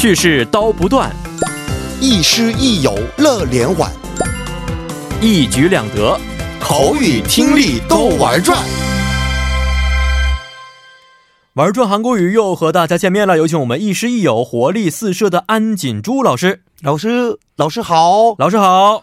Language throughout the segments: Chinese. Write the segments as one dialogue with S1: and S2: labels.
S1: 去世刀不断，
S2: 亦师亦友乐连环，
S1: 一举两得。
S2: 口语听力都玩转。
S1: 玩转韩国语又和大家见面了，有请我们亦师亦友、活力四射的安锦珠老师。
S2: 老师，老师好，
S1: 老师好，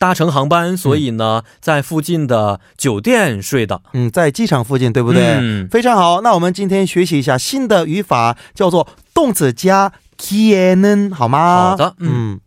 S1: 搭乘航班，所以呢，在附近的酒店睡的。
S2: 嗯，在机场附近，对不对？
S1: 嗯，
S2: 非常好。那我们今天学习一下新的语法，叫做动词加 k i e n e n 好吗？
S1: 好的，嗯。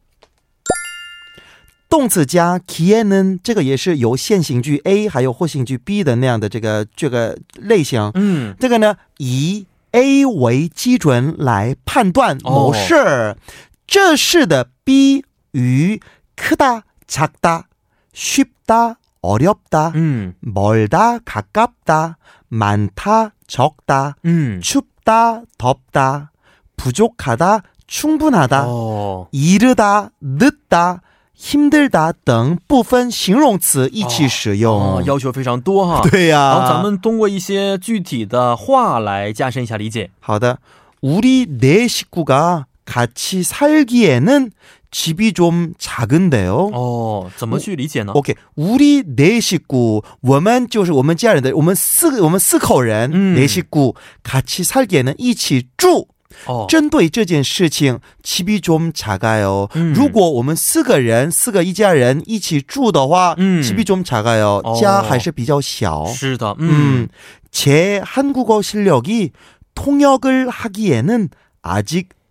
S2: 动词加 k i e n e n 这个也是由现行句 A 还有或行句 B 的那样的这个这个类型。
S1: 嗯，
S2: 这个呢，以 A 为基准来判断某事儿、这是的 B 与科大。 작다、쉽다、어렵다、
S1: 嗯
S2: 멀다, 가깝다, 많다, 적다,
S1: 嗯，
S2: 춥다, 덥다, 부족하다, 충분하다,
S1: 哦，
S2: 이르다, 늦다, 힘들다 等部分形容词一起使用。
S1: 哦，要求非常多哈。
S2: 对呀、
S1: 然后咱们通过一些具体的话来加深一下理解。
S2: 好的. 우리 네 식구가 같이 살기에는 집이 좀 작은데요.
S1: 哦，怎么去理解呢？
S2: OK，우리네 식구，我们就是我们家人的，我们四个，我们四口人，
S1: 嗯
S2: 네식구같이살기에는一起住。
S1: 哦，
S2: 针对这件事情，집이좀작아요。
S1: 嗯
S2: 如果我们四个人，四个一家人一起住的话，
S1: 嗯
S2: 집이좀작아요。
S1: 哦
S2: 家还是比较小。
S1: 是的，嗯
S2: 음, 제 한국어 실력이 통역을 하기에는 아직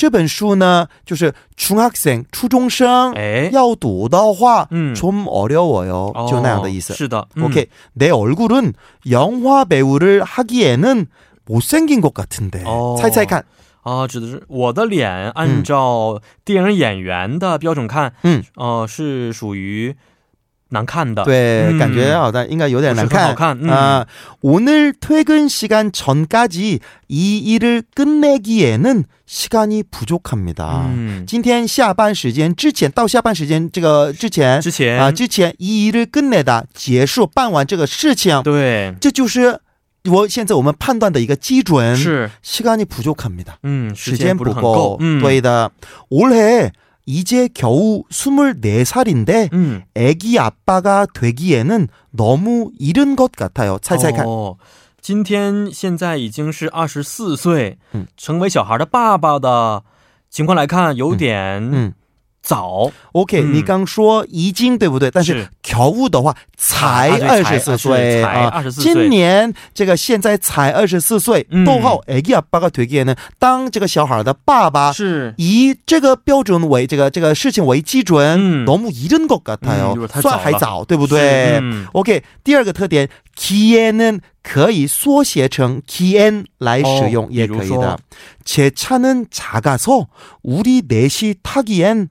S2: 这本书呢，就是중학생初中生
S1: 哎，
S2: 要读的话，
S1: 嗯，
S2: 좀 어려워요.
S1: 哦
S2: 就那样的意思。
S1: 是的嗯
S2: 오케이. 내 얼굴은 영화 배우를 하기에는 못생긴 것 같은데.
S1: 어.
S2: 猜猜看.
S1: 啊，指的是我的脸，按照电影演员的标准看，
S2: 嗯，
S1: 呃，是属于 难看的，
S2: 对，
S1: 嗯
S2: 感觉好像应该有点难看。
S1: 不是很好看，嗯，
S2: 아, 오늘 퇴근 시간 전까지 이 일을 끝내기에는 시간이 부족합니다.
S1: 嗯，
S2: 今天下班时间之前到下班时间这个之前
S1: 之前
S2: 啊，之前이 일을 끝내다结束办完这个事情，
S1: 对，
S2: 这就是我现在我们判断的一个基准。
S1: 是，
S2: 시간이 부족합니다.
S1: 嗯，时
S2: 시간
S1: 不是很
S2: 부고
S1: 够，嗯，
S2: 对的. 올해 이제 겨우 24살인데
S1: 嗯，
S2: 애기 아빠가 되기에는 너무 이른 것 같아요. 猜猜看.
S1: 哦，今天现在已经是二十四岁，
S2: 嗯
S1: 成为小孩的爸爸的情况来看，有点
S2: 嗯
S1: 早，
S2: OK，、
S1: 嗯
S2: 你刚说已经对不对？但是
S1: 是
S2: 겨우的话才
S1: 啊对
S2: 二十四
S1: 才
S2: 岁
S1: 才
S2: 啊，
S1: 24岁
S2: 今年这个现在才二十四岁
S1: 嗯，
S2: 逗号애기아빠가되기에는当这个小孩的爸爸。
S1: 是，
S2: 以这个标准为这个这个事情为基准，
S1: 嗯
S2: 너무이른것같아요
S1: 嗯就是太
S2: 算
S1: 早了
S2: 还早，对不对、
S1: 嗯
S2: OK，第二个特点，기에는可以缩写成 기엔 来使用、
S1: 哦
S2: 也可以
S1: 比如说
S2: 的。제 차는 작아서 우리 넷이 타기엔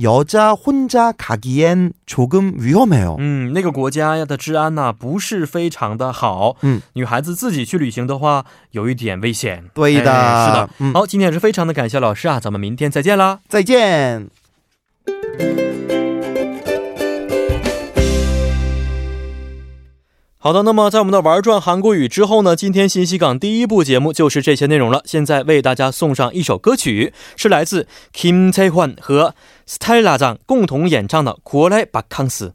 S2: 여자 혼자 가기엔 조금 위험해요.
S1: 嗯，那个国家呀的治安呐、不是非常的好，
S2: 嗯，
S1: 女孩子自己去旅行的话，有一点危险。
S2: 对的
S1: 哎是的。
S2: 嗯
S1: 好，今天也是非常的感谢老师啊，咱们明天再见啦。
S2: 再见。
S1: 好的，那么在我们的玩转韩国语之后呢，今天信息港第一部节目就是这些内容了。现在为大家送上一首歌曲，是来自 Kim Tae Hwan 和 Stella 长共同演唱的《国来把康斯》。